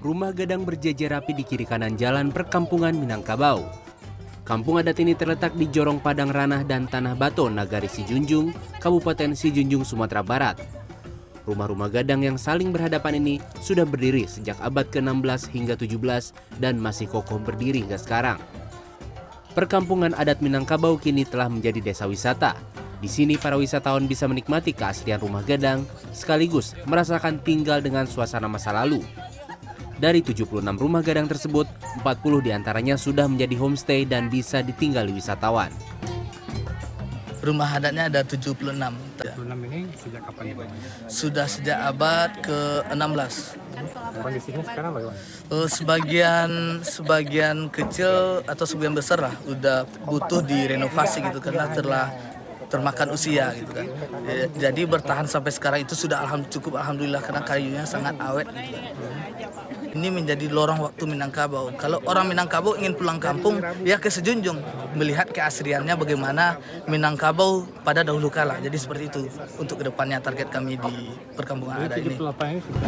rumah gadang berjejer rapi di kiri kanan jalan perkampungan Minangkabau. Kampung adat ini terletak di Jorong Padang Ranah dan Tanah Bato, Nagari Sijunjung, Kabupaten Sijunjung, Sumatera Barat. Rumah-rumah gadang yang saling berhadapan ini sudah berdiri sejak abad ke-16 hingga 17 dan masih kokoh berdiri hingga sekarang. Perkampungan adat Minangkabau kini telah menjadi desa wisata. Di sini para wisatawan bisa menikmati keaslian rumah gadang sekaligus merasakan tinggal dengan suasana masa lalu. Dari 76 rumah gadang tersebut, 40 di antaranya sudah menjadi homestay dan bisa ditinggali wisatawan. Rumah adatnya ada 76. 76 ini sejak kapan dibangun? Sudah sejak abad ke-16. Kondisinya sekarang bagaimana? Eh, sebagian sebagian kecil atau sebagian besar lah udah butuh direnovasi gitu karena telah termakan usia gitu kan. Eh, Jadi bertahan sampai sekarang itu sudah alham, cukup alhamdulillah karena kayunya sangat awet gitu kan. Ini menjadi lorong waktu Minangkabau. Kalau orang Minangkabau ingin pulang kampung, ya ke Sejunjung melihat keasriannya bagaimana Minangkabau pada dahulu kala. Jadi seperti itu untuk ke depannya target kami di perkampungan adat ini. 78 ini sudah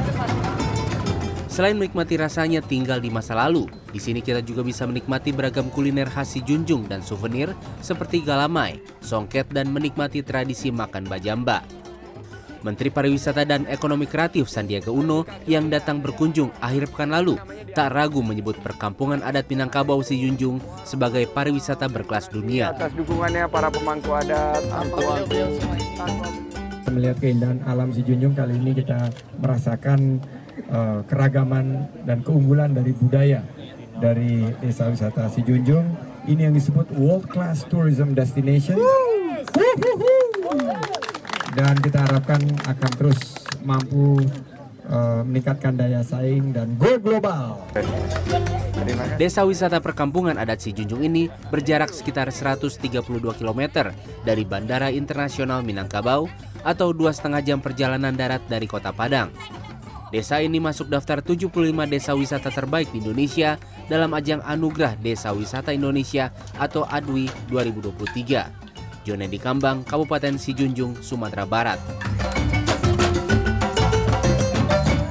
Selain menikmati rasanya tinggal di masa lalu, di sini kita juga bisa menikmati beragam kuliner khas Junjung dan souvenir seperti galamai, songket, dan menikmati tradisi makan bajamba. Menteri Pariwisata dan Ekonomi Kreatif Sandiaga Uno yang datang berkunjung akhir pekan lalu tak ragu menyebut perkampungan adat Minangkabau si Junjung sebagai pariwisata berkelas dunia. atas dukungannya para pemangku adat, angkuh melihat keindahan alam si Junjung kali ini kita merasakan eh, keragaman dan keunggulan dari budaya dari desa wisata si Junjung. Ini yang disebut world class tourism destination dan kita harapkan akan terus mampu eh, meningkatkan daya saing dan go global. Desa wisata perkampungan adat si Junjung ini berjarak sekitar 132 km dari Bandara Internasional Minangkabau atau dua setengah jam perjalanan darat dari kota Padang. Desa ini masuk daftar 75 desa wisata terbaik di Indonesia dalam ajang Anugerah Desa Wisata Indonesia atau ADWI 2023. Jonedi Kambang, Kabupaten Sijunjung, Sumatera Barat.